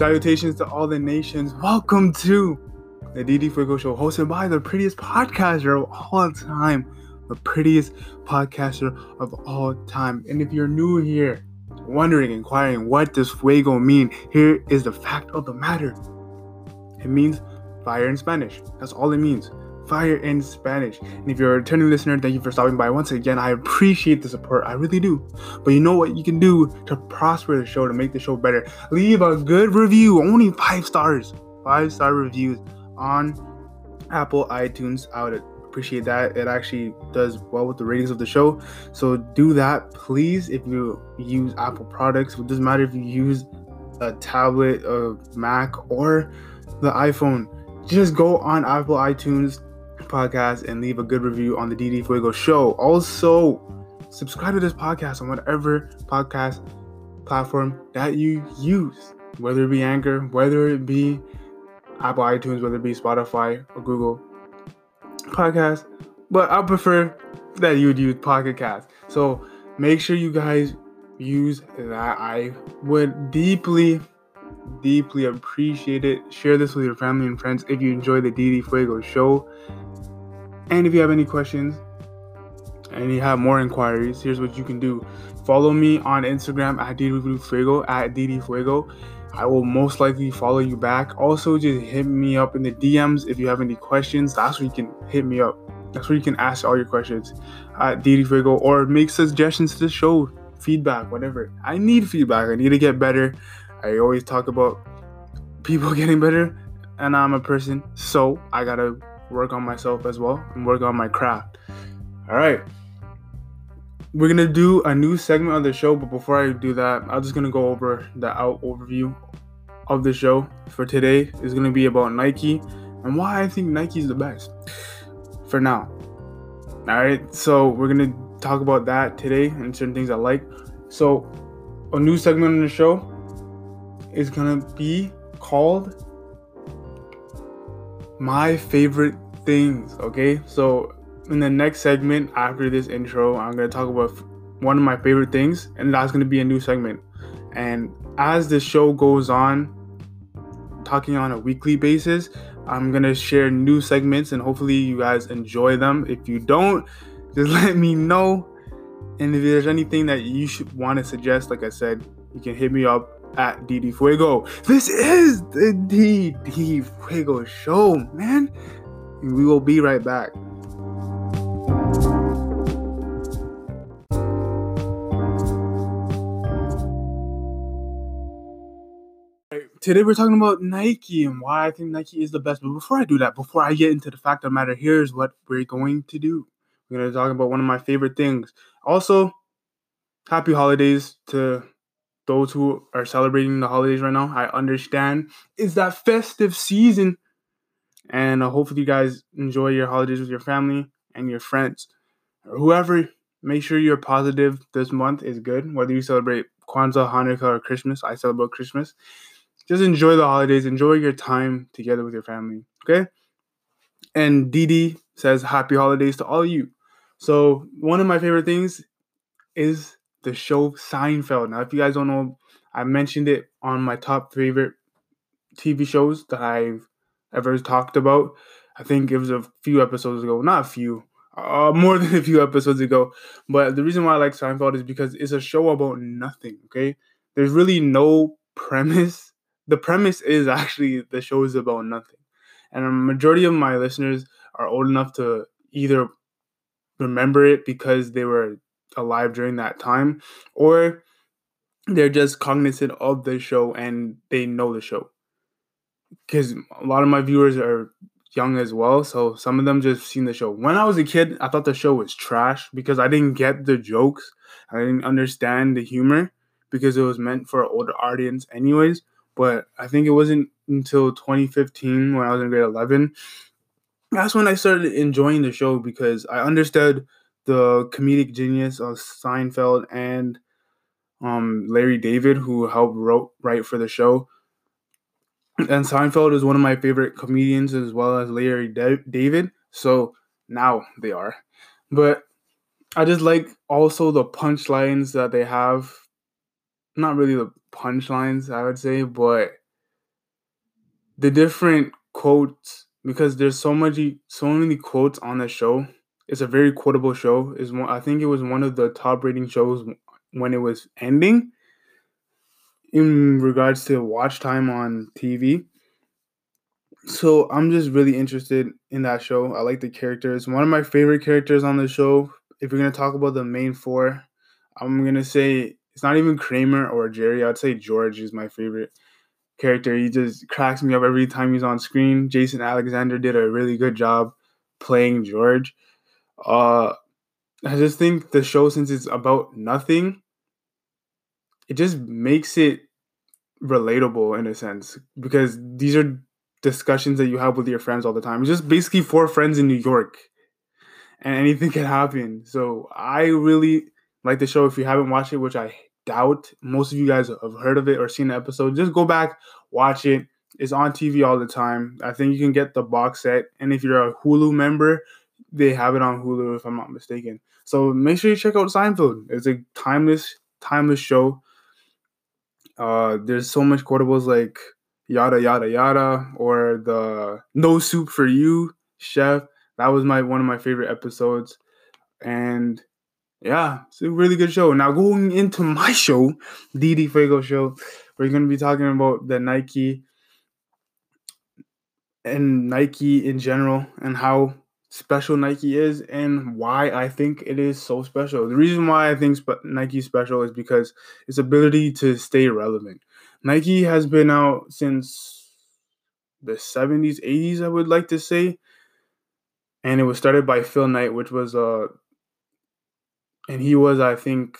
Salutations to all the nations. Welcome to the DD Fuego Show, hosted by the prettiest podcaster of all time. The prettiest podcaster of all time. And if you're new here, wondering, inquiring, what does fuego mean? Here is the fact of the matter. It means fire in Spanish. That's all it means. Fire in Spanish. And if you're a returning listener, thank you for stopping by once again. I appreciate the support. I really do. But you know what you can do to prosper the show, to make the show better? Leave a good review. Only five stars. Five star reviews on Apple iTunes. I would appreciate that. It actually does well with the ratings of the show. So do that, please. If you use Apple products, it doesn't matter if you use a tablet, a Mac, or the iPhone. Just go on Apple iTunes podcast and leave a good review on the DD Fuego show. Also, subscribe to this podcast on whatever podcast platform that you use, whether it be Anchor, whether it be Apple iTunes, whether it be Spotify or Google Podcast. But I prefer that you would use Pocket Cast. So make sure you guys use that. I would deeply, deeply appreciate it. Share this with your family and friends if you enjoy the DD Fuego show. And if you have any questions and you have more inquiries, here's what you can do. Follow me on Instagram at DD Fuego, at DD Fuego. I will most likely follow you back. Also, just hit me up in the DMs if you have any questions. That's where you can hit me up. That's where you can ask all your questions at DD Fuego or make suggestions to the show, feedback, whatever. I need feedback. I need to get better. I always talk about people getting better, and I'm a person, so I gotta work on myself as well and work on my craft. All right. We're gonna do a new segment of the show, but before I do that, I'm just gonna go over the out overview of the show for today. is gonna be about Nike and why I think Nike is the best for now. All right, so we're gonna talk about that today and certain things I like. So, a new segment on the show is gonna be called my favorite things. Okay, so in the next segment after this intro, I'm gonna talk about one of my favorite things, and that's gonna be a new segment. And as the show goes on, talking on a weekly basis, I'm gonna share new segments, and hopefully you guys enjoy them. If you don't, just let me know. And if there's anything that you should want to suggest, like I said, you can hit me up at DD Fuego. This is the DD Fuego show, man. We will be right back. Today we're talking about Nike and why I think Nike is the best. But before I do that, before I get into the fact of the matter, here's what we're going to do. We're going to talk about one of my favorite things. Also, happy holidays to those who are celebrating the holidays right now. I understand. It's that festive season. And uh, hopefully, you guys enjoy your holidays with your family and your friends. Or whoever, make sure you're positive this month is good. Whether you celebrate Kwanzaa, Hanukkah, or Christmas, I celebrate Christmas. Just enjoy the holidays. Enjoy your time together with your family. Okay? And Didi says, Happy holidays to all of you. So, one of my favorite things is the show Seinfeld. Now, if you guys don't know, I mentioned it on my top favorite TV shows that I've ever talked about. I think it was a few episodes ago, not a few, uh, more than a few episodes ago. But the reason why I like Seinfeld is because it's a show about nothing. Okay, there's really no premise. The premise is actually the show is about nothing, and a majority of my listeners are old enough to either remember it because they were alive during that time, or they're just cognizant of the show and they know the show. Because a lot of my viewers are young as well, so some of them just seen the show. When I was a kid, I thought the show was trash because I didn't get the jokes. I didn't understand the humor because it was meant for an older audience, anyways. But I think it wasn't until 2015 when I was in grade 11 that's when I started enjoying the show because I understood the comedic genius of Seinfeld and um, Larry David, who helped wrote write for the show. And Seinfeld is one of my favorite comedians as well as Larry David. So now they are. But I just like also the punchlines that they have. Not really the punchlines, I would say, but the different quotes because there's so many so many quotes on the show. It's a very quotable show. Is one I think it was one of the top rating shows when it was ending in regards to watch time on TV. So I'm just really interested in that show. I like the characters. One of my favorite characters on the show, if you're gonna talk about the main four, I'm gonna say it's not even Kramer or Jerry. I'd say George is my favorite character. He just cracks me up every time he's on screen. Jason Alexander did a really good job playing George. Uh, I just think the show, since it's about nothing, it just makes it relatable in a sense because these are discussions that you have with your friends all the time. It's just basically four friends in New York, and anything can happen. So I really like the show. If you haven't watched it, which I doubt most of you guys have heard of it or seen the episode, just go back, watch it. It's on TV all the time. I think you can get the box set, and if you're a Hulu member, they have it on Hulu if I'm not mistaken. So make sure you check out Seinfeld. It's a timeless, timeless show. Uh, there's so much quotables like yada yada yada or the no soup for you chef. That was my one of my favorite episodes, and yeah, it's a really good show. Now going into my show, Didi Fuego show, we're gonna be talking about the Nike and Nike in general and how special Nike is and why I think it is so special. The reason why I think Nike special is because its ability to stay relevant. Nike has been out since the 70s, 80s, I would like to say. And it was started by Phil Knight, which was uh and he was I think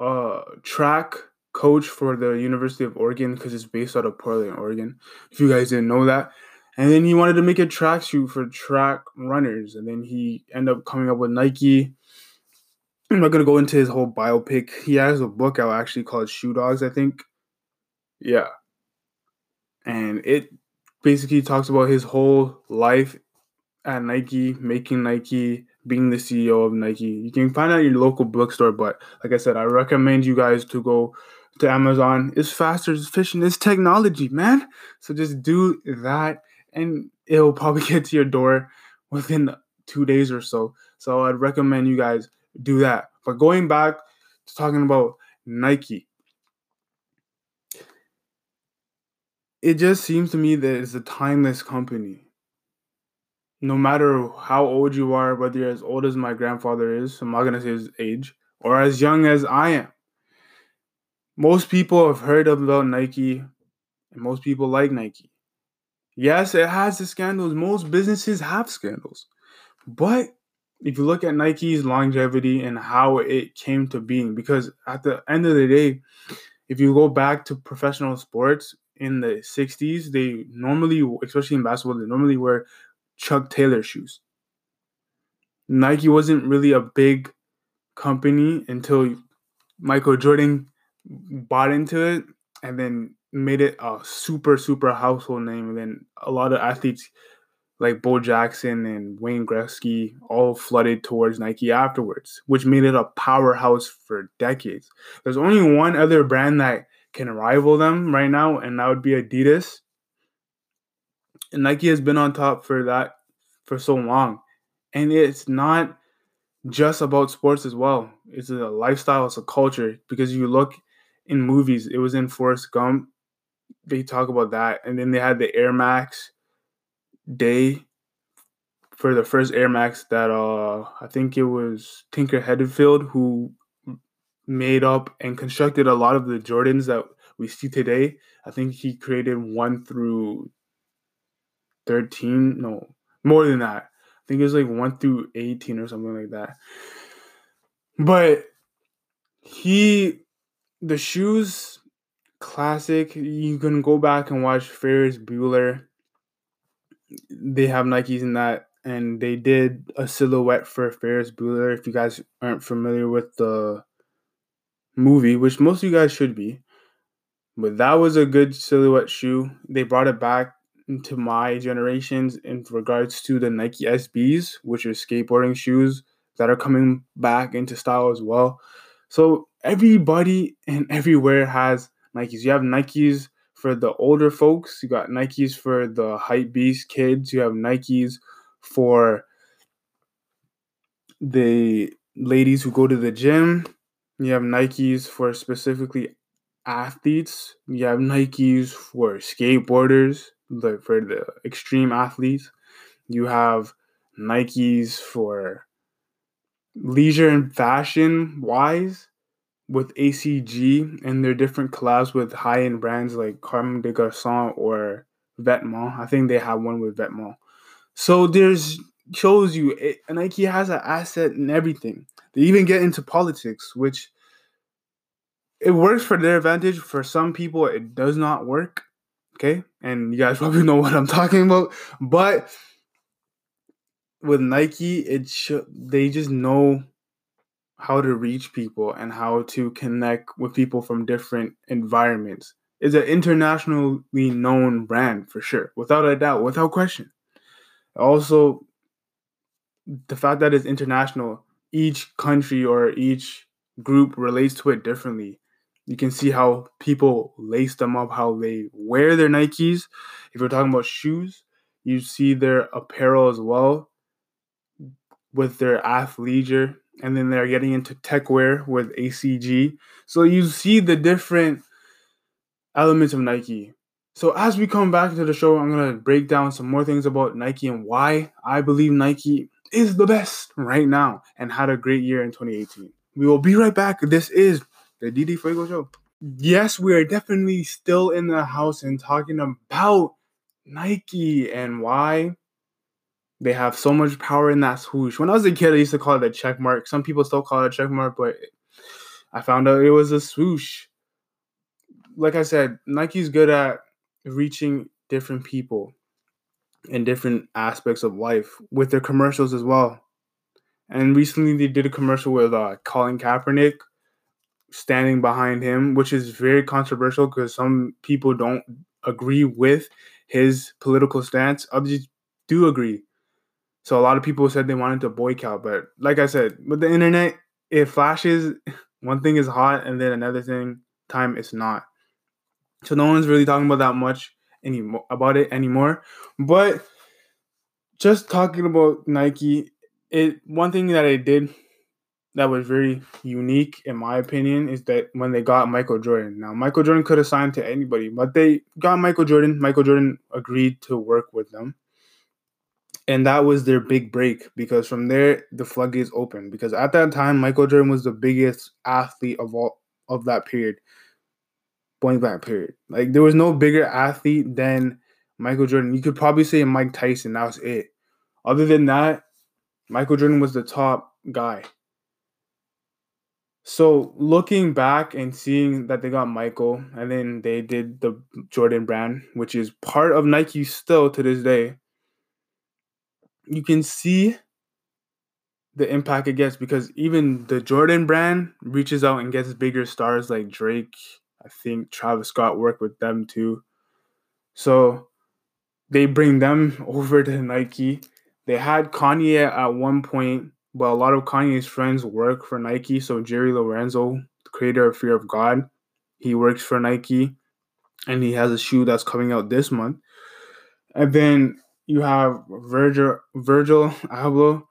uh track coach for the University of Oregon because it's based out of Portland, Oregon. If you guys didn't know that. And then he wanted to make a track shoe for track runners. And then he ended up coming up with Nike. I'm not gonna go into his whole biopic. He has a book out actually called Shoe Dogs, I think. Yeah. And it basically talks about his whole life at Nike, making Nike, being the CEO of Nike. You can find out your local bookstore, but like I said, I recommend you guys to go to Amazon. It's faster, it's efficient, it's technology, man. So just do that and it'll probably get to your door within two days or so. So I'd recommend you guys do that. But going back to talking about Nike, it just seems to me that it's a timeless company. No matter how old you are, whether you're as old as my grandfather is, I'm not gonna say his age, or as young as I am. Most people have heard about Nike, and most people like Nike. Yes, it has the scandals. Most businesses have scandals. But if you look at Nike's longevity and how it came to being, because at the end of the day, if you go back to professional sports in the 60s, they normally, especially in basketball, they normally wear Chuck Taylor shoes. Nike wasn't really a big company until Michael Jordan bought into it and then made it a super super household name and then a lot of athletes like Bo Jackson and Wayne Gretzky all flooded towards Nike afterwards, which made it a powerhouse for decades. There's only one other brand that can rival them right now, and that would be Adidas. And Nike has been on top for that for so long. And it's not just about sports as well. It's a lifestyle, it's a culture. Because you look in movies, it was in Forrest Gump, they talk about that, and then they had the Air Max day for the first Air Max that uh I think it was Tinker Hatfield who made up and constructed a lot of the Jordans that we see today. I think he created one through 13, no, more than that. I think it was like 1 through 18 or something like that. But he the shoes classic. You can go back and watch Ferris Bueller. They have Nikes in that, and they did a silhouette for Ferris Bueller. If you guys aren't familiar with the movie, which most of you guys should be, but that was a good silhouette shoe. They brought it back into my generations in regards to the Nike SBs, which are skateboarding shoes that are coming back into style as well. So everybody and everywhere has Nikes. You have Nikes for the older folks. You got Nikes for the hype beast kids. You have Nikes for the ladies who go to the gym. You have Nikes for specifically athletes. You have Nikes for skateboarders, like for the extreme athletes. You have Nikes for leisure and fashion wise with ACG and their different collabs with high end brands like Comme des Garçons or Vetements. I think they have one with Vetements. So there's shows you it, Nike has an asset in everything. They even get into politics, which it works for their advantage. For some people, it does not work. Okay, and you guys probably know what I'm talking about. But with Nike, it sh- they just know how to reach people and how to connect with people from different environments. is an internationally known brand for sure, without a doubt, without question. Also, the fact that it's international, each country or each group relates to it differently. You can see how people lace them up, how they wear their Nikes. If you're talking about shoes, you see their apparel as well with their athleisure, and then they're getting into tech wear with ACG. So you see the different elements of Nike. So as we come back to the show, I'm gonna break down some more things about Nike and why I believe Nike is the best right now and had a great year in 2018. We will be right back. This is the DD Fuego Show. Yes, we are definitely still in the house and talking about Nike and why they have so much power in that swoosh. When I was a kid, I used to call it a check mark. Some people still call it a check mark, but I found out it was a swoosh. Like I said, Nike's good at reaching different people in different aspects of life with their commercials as well. And recently they did a commercial with uh, Colin Kaepernick standing behind him, which is very controversial because some people don't agree with his political stance. Others do agree. So a lot of people said they wanted to boycott, but like I said, with the internet, it flashes. One thing is hot, and then another thing time it's not. So no one's really talking about that much anymore about it anymore. But just talking about Nike, it one thing that I did that was very unique in my opinion is that when they got Michael Jordan. Now Michael Jordan could have signed to anybody, but they got Michael Jordan. Michael Jordan agreed to work with them and that was their big break because from there the floodgates opened because at that time Michael Jordan was the biggest athlete of all of that period point blank period. Like there was no bigger athlete than Michael Jordan. You could probably say Mike Tyson that was it. Other than that Michael Jordan was the top guy. So looking back and seeing that they got Michael and then they did the Jordan brand which is part of Nike still to this day you can see the impact it gets because even the Jordan brand reaches out and gets bigger stars like Drake. I think Travis Scott worked with them too. So they bring them over to Nike. They had Kanye at one point, but a lot of Kanye's friends work for Nike. So Jerry Lorenzo, the creator of Fear of God, he works for Nike and he has a shoe that's coming out this month. And then you have Virgil Virgil Abloh,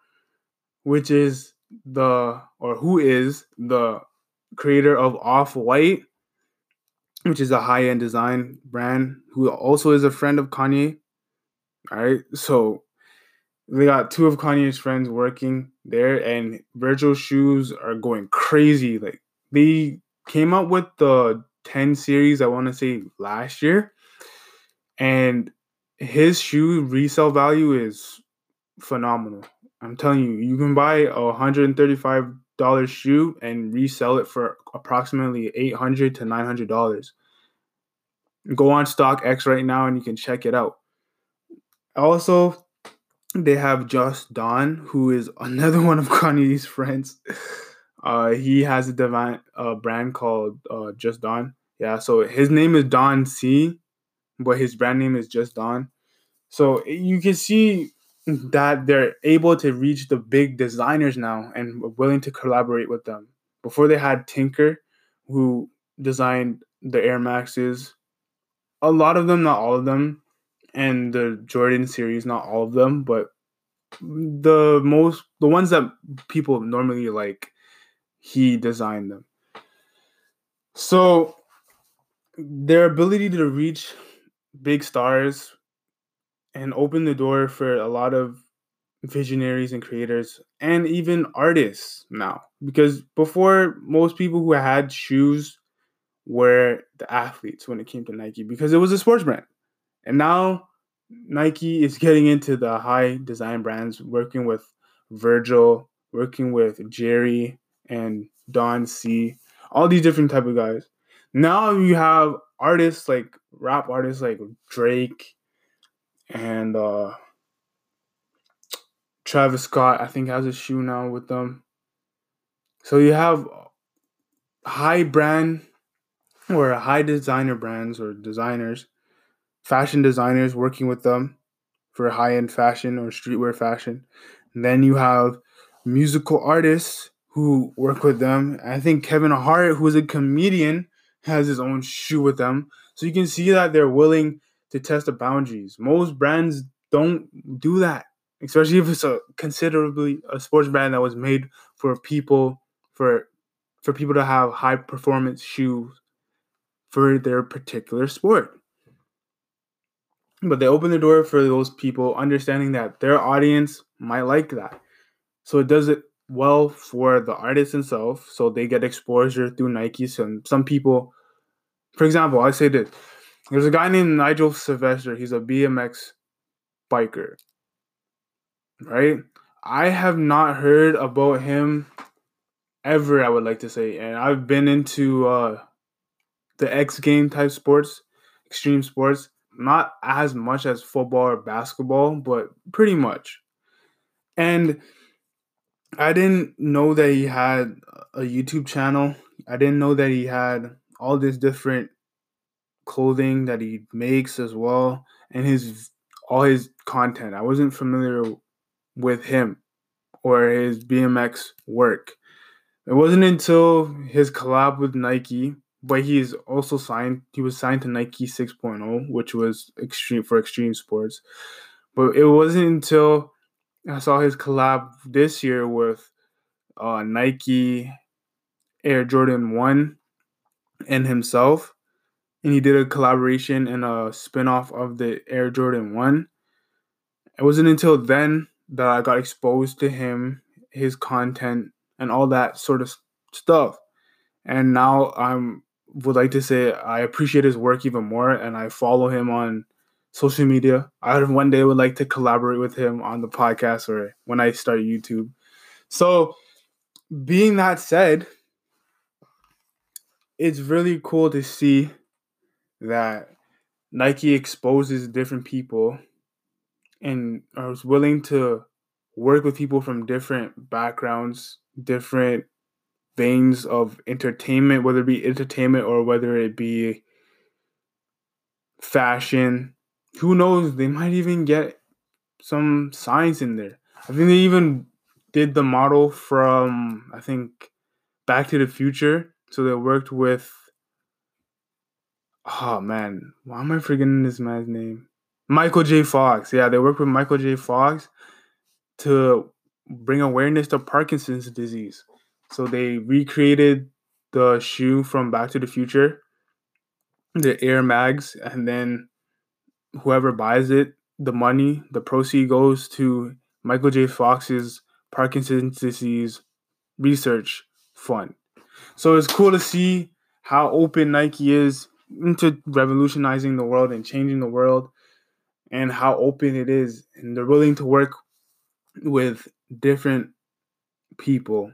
which is the or who is the creator of Off White, which is a high end design brand, who also is a friend of Kanye. All right, so they got two of Kanye's friends working there, and Virgil shoes are going crazy. Like they came out with the 10 series, I want to say last year, and his shoe resale value is phenomenal. I'm telling you, you can buy a $135 shoe and resell it for approximately 800 to $900. Go on StockX right now and you can check it out. Also, they have Just Don, who is another one of Kanye's friends. Uh, he has a divine uh, brand called uh, Just Don. Yeah, so his name is Don C but his brand name is just Don. So you can see that they're able to reach the big designers now and willing to collaborate with them. Before they had Tinker, who designed the Air Maxes, a lot of them, not all of them, and the Jordan series, not all of them, but the most the ones that people normally like, he designed them. So their ability to reach big stars and open the door for a lot of visionaries and creators and even artists now. Because before most people who had shoes were the athletes when it came to Nike because it was a sports brand. And now Nike is getting into the high design brands working with Virgil working with Jerry and Don C all these different type of guys. Now you have artists like rap artists like Drake and uh Travis Scott, I think, has a shoe now with them. So you have high brand or high designer brands or designers, fashion designers working with them for high end fashion or streetwear fashion. And then you have musical artists who work with them. I think Kevin Hart, who is a comedian, has his own shoe with them. So you can see that they're willing to test the boundaries. Most brands don't do that especially if it's a considerably a sports brand that was made for people for for people to have high performance shoes for their particular sport. But they open the door for those people, understanding that their audience might like that. So it does it well for the artist themselves. So they get exposure through Nike. So some people, for example, I say this. There's a guy named Nigel Sylvester. He's a BMX biker right? I have not heard about him ever, I would like to say. And I've been into uh, the X game type sports, extreme sports, not as much as football or basketball, but pretty much. And I didn't know that he had a YouTube channel. I didn't know that he had all this different clothing that he makes as well and his all his content. I wasn't familiar with him or his BMX work. It wasn't until his collab with Nike, but he's also signed. He was signed to Nike 6.0, which was extreme for extreme sports. But it wasn't until I saw his collab this year with uh, Nike Air Jordan 1 and himself. And he did a collaboration and a spin-off of the Air Jordan 1. It wasn't until then that I got exposed to him, his content, and all that sort of stuff. And now I'm would like to say I appreciate his work even more, and I follow him on social media. I one day would like to collaborate with him on the podcast or when I start YouTube. So, being that said, it's really cool to see that Nike exposes different people and I was willing to work with people from different backgrounds, different veins of entertainment, whether it be entertainment or whether it be fashion. Who knows? They might even get some science in there. I think they even did the model from I think Back to the Future. So they worked with oh man, why am I forgetting this man's name? Michael J. Fox. Yeah, they worked with Michael J. Fox to bring awareness to Parkinson's disease. So they recreated the shoe from Back to the Future, the Air Mags, and then whoever buys it, the money, the proceed goes to Michael J. Fox's Parkinson's disease research fund. So it's cool to see how open Nike is into revolutionizing the world and changing the world and how open it is. And they're willing to work with different people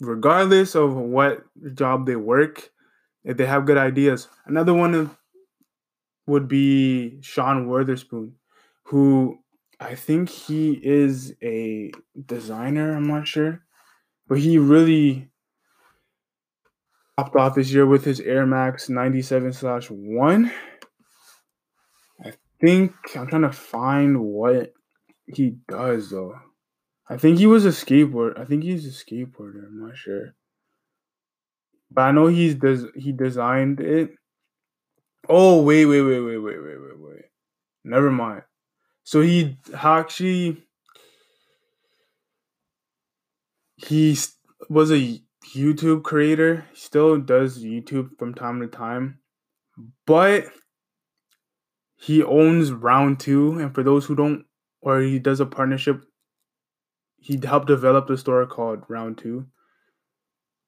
regardless of what job they work if they have good ideas. Another one would be sean wotherspoon who i think he is a designer i'm not sure but he really popped off this year with his air max 97 slash 1 I think I'm trying to find what he does though. I think he was a skateboard. I think he's a skateboarder. I'm not sure, but I know he's des- he designed it. Oh wait, wait, wait, wait, wait, wait, wait, wait. Never mind. So he actually he was a YouTube creator. Still does YouTube from time to time, but he owns Round Two. And for those who don't, or he does a partnership, he helped develop the store called Round Two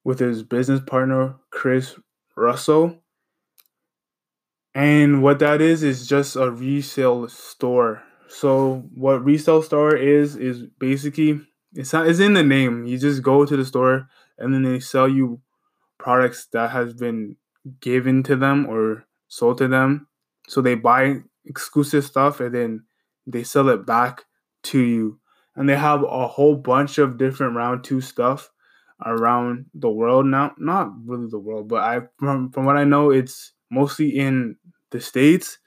with his business partner Chris Russell. And what that is is just a resale store. So what resale store is is basically it's not it's in the name. You just go to the store and then they sell you products that has been given to them or sold to them. So they buy exclusive stuff and then they sell it back to you. And they have a whole bunch of different round two stuff around the world now. Not really the world, but I from from what I know, it's mostly in the states.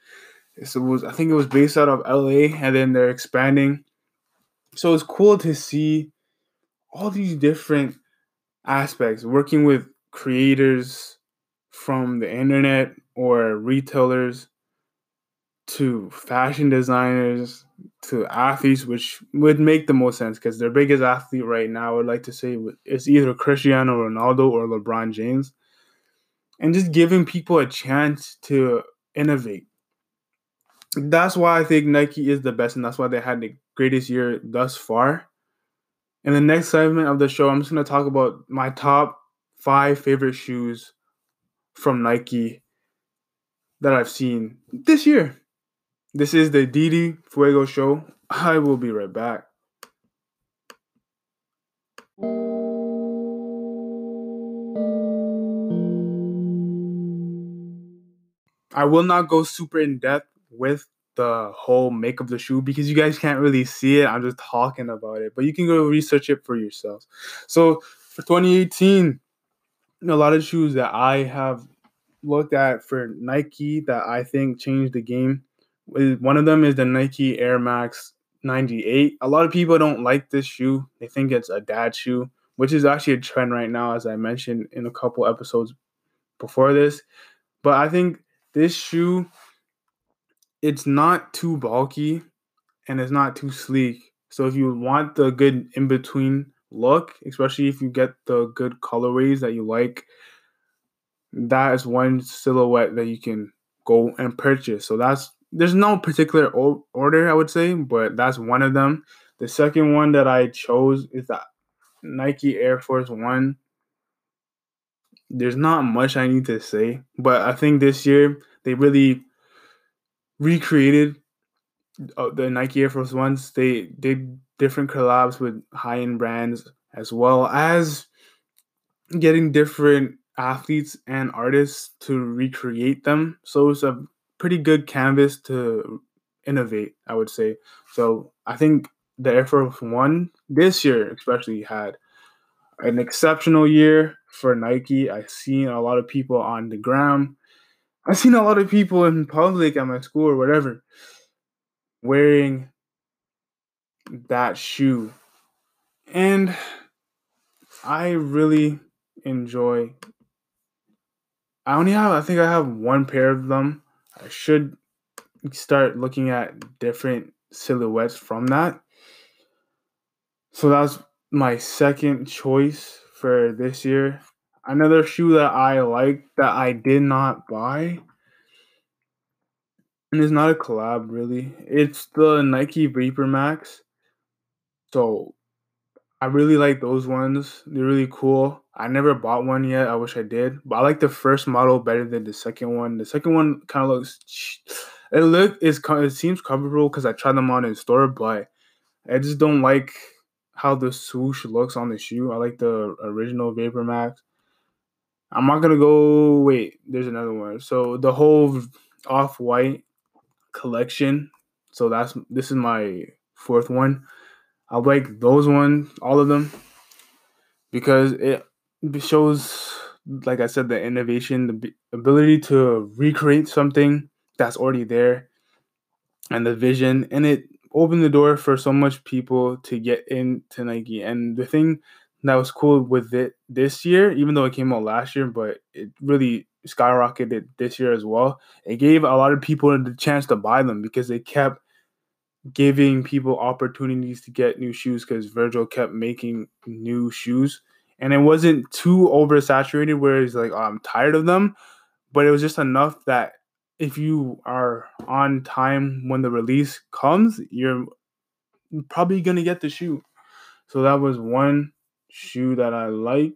So it was I think it was based out of LA, and then they're expanding. So it's cool to see all these different aspects working with creators from the internet or retailers to fashion designers to athletes, which would make the most sense because their biggest athlete right now, I would like to say, is either Cristiano Ronaldo or LeBron James. And just giving people a chance to innovate. That's why I think Nike is the best, and that's why they had the greatest year thus far. In the next segment of the show, I'm just going to talk about my top five favorite shoes from Nike that I've seen this year. This is the Didi Fuego show. I will be right back. I will not go super in depth with the whole make of the shoe because you guys can't really see it. I'm just talking about it, but you can go research it for yourselves. So for 2018, a lot of shoes that I have looked at for Nike that I think changed the game eh, one of them is the Nike Air Max 98. A lot of people don't like this shoe. They think it's a dad shoe, which is actually a trend right now, as I mentioned in a couple episodes before this. But I think this shoe, it's not too bulky and it's not too sleek. So if you want the good in between look, especially if you get the good colorways that you like, that is one silhouette that you can go and purchase. So that's there's no particular order I would say, but that's one of them. The second one that I chose is the Nike Air Force One. There's not much I need to say, but I think this year they really recreated uh, the Nike Air Force Ones. They did different collabs with high end brands as well as getting different athletes and artists to recreate them. So it's a pretty good canvas to innovate, I would say. So I think the Air Force One this year, especially, had an exceptional year for Nike. I've seen a lot of people on the ground. I've seen a lot of people in public at my school or whatever wearing that shoe. And I really enjoy I only have I think I have one pair of them I should start looking at different silhouettes from that. So that's my second choice for this year. Another shoe that I like that I did not buy. And it's not a collab really. It's the Nike Vapor Max. So I really like those ones. They're really cool. I never bought one yet. I wish I did, but I like the first model better than the second one. The second one kind of looks. It look is it seems comfortable because I tried them on in store, but I just don't like how the swoosh looks on the shoe. I like the original Vapor Max. I'm not gonna go. Wait, there's another one. So the whole off white collection. So that's this is my fourth one. I like those ones, all of them, because it shows, like I said, the innovation, the ability to recreate something that's already there, and the vision, and it opened the door for so much people to get into Nike. And the thing that was cool with it this year, even though it came out last year, but it really skyrocketed this year as well. It gave a lot of people the chance to buy them because they kept giving people opportunities to get new shoes because Virgil kept making new shoes. And it wasn't too oversaturated where it's like, oh, I'm tired of them. But it was just enough that if you are on time when the release comes, you're probably gonna get the shoe. So that was one shoe that I like.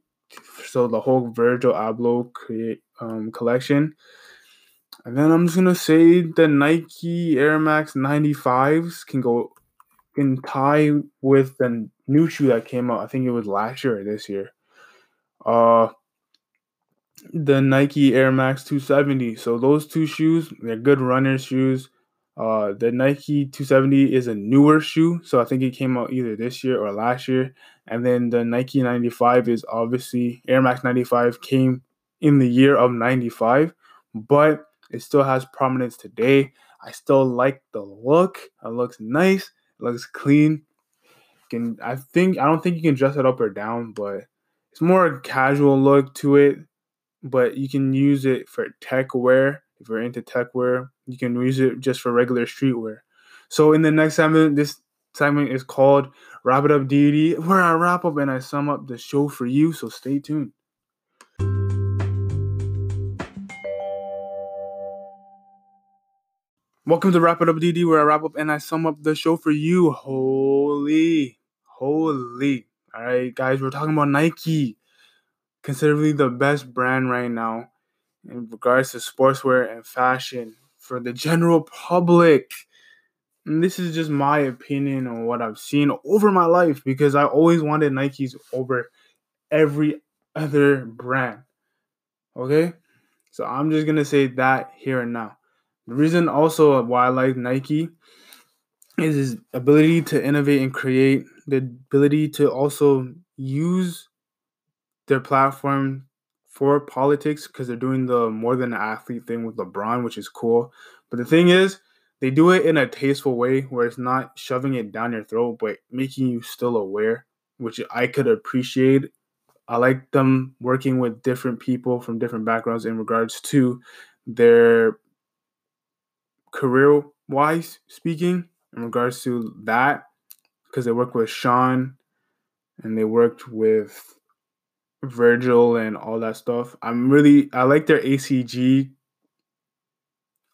So the whole Virgil Abloh create um, collection. And then I'm just gonna say the Nike Air Max 95s can go can tie with the new shoe that came out. I think it was last year or this year. Uh the Nike Air Max 270. So those two shoes, they're good runner shoes. Uh, the Nike 270 is a newer shoe, so I think it came out either this year or last year. And then the Nike 95 is obviously Air Max 95 came in the year of 95, but it still has prominence today. I still like the look. It looks nice. It looks clean. Can I think I don't think you can dress it up or down, but it's more a casual look to it. But you can use it for tech wear if you're into tech wear. You can use it just for regular streetwear. So in the next segment, this segment is called Wrap It Up DD, where I wrap up and I sum up the show for you. So stay tuned. Welcome to Wrap It Up DD, where I wrap up and I sum up the show for you. Holy, holy. All right, guys, we're talking about Nike, considerably the best brand right now in regards to sportswear and fashion for the general public. And this is just my opinion on what I've seen over my life because I always wanted Nikes over every other brand. Okay? So I'm just going to say that here and now. The reason also why I like Nike is his ability to innovate and create, the ability to also use their platform for politics because they're doing the more than an athlete thing with LeBron, which is cool. But the thing is, they do it in a tasteful way where it's not shoving it down your throat, but making you still aware, which I could appreciate. I like them working with different people from different backgrounds in regards to their career wise speaking, in regards to that, because they work with Sean and they worked with Virgil and all that stuff. I'm really I like their ACG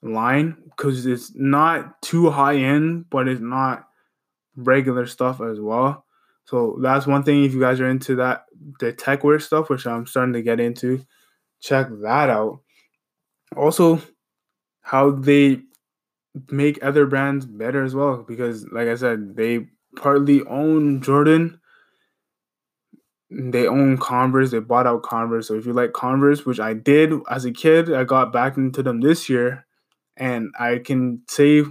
line because it's not too high end, but it's not regular stuff as well. So that's one thing if you guys are into that the tech wear stuff, which I'm starting to get into, check that out. Also, how they make other brands better as well because like I said, they partly own Jordan they own Converse. They bought out Converse. So if you like Converse, which I did as a kid, I got back into them this year, and I can say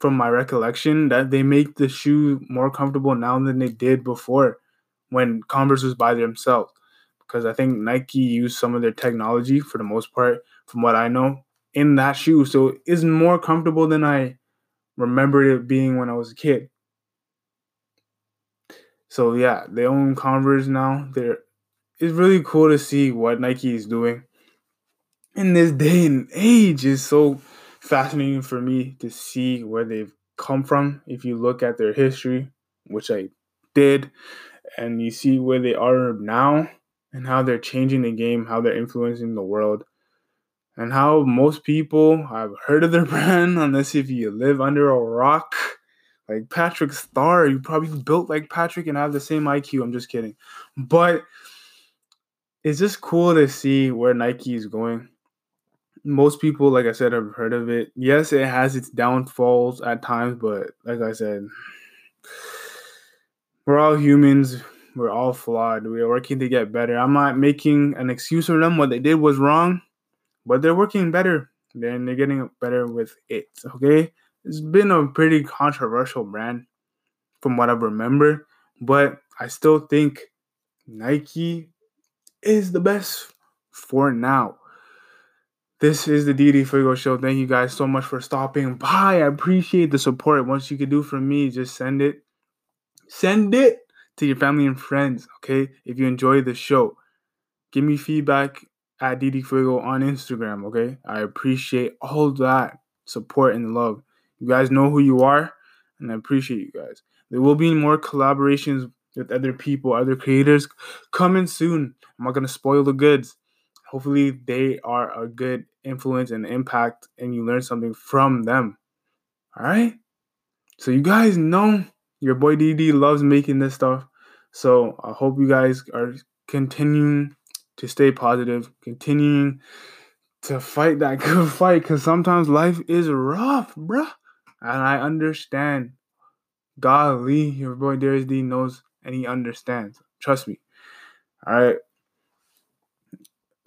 from my recollection that they make the shoe more comfortable now than they did before when Converse was by themselves. Because I think Nike used some of their technology for the most part, from what I know, in that shoe. So it's more comfortable than I remembered it being when I was a kid. So yeah, they own Converse now. They're it's really cool to see what Nike is doing in this day and age. Is so fascinating for me to see where they've come from. If you look at their history, which I did, and you see where they are now and how they're changing the game, how they're influencing the world, and how most people have heard of their brand, unless if you live under a rock like Patrick Star, you probably built like Patrick and have the same IQ. I'm just kidding. But it's just cool to see where Nike is going. Most people, like I said, have heard of it. Yes, it has its downfalls at times, but like I said, we're all humans. We're all flawed. We are working to get better. I'm not making an excuse for them. What they did was wrong, but they're working better. Then they're getting better with it. Okay it's been a pretty controversial brand from what I remember, but I still think Nike is the best for now. This is the DD Fuego Show. Thank you guys so much for stopping by. I appreciate the support. Once you can do for me, just send it. Send it to your family and friends, okay? If you enjoy the show, give me feedback at DD Fuego on Instagram. Okay, I appreciate all that support and love. You guys know who you are, and I appreciate you guys. There will be more collaborations with other people, other creators coming soon. I'm not gonna spoil the goods. Hopefully, they are a good influence and impact, and you learn something from them. All right. So you guys know your boy DD loves making this stuff. So I hope you guys are continuing to stay positive, continuing to fight that good fight because sometimes life is rough, bruh. And I understand. Golly, your boy Darius D knows and he understands. Trust me. All right.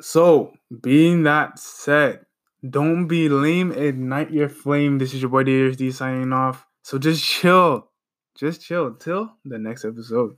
So, being that said, don't be lame. Ignite your flame. This is your boy Darius D signing off. So just chill. Just chill till the next episode.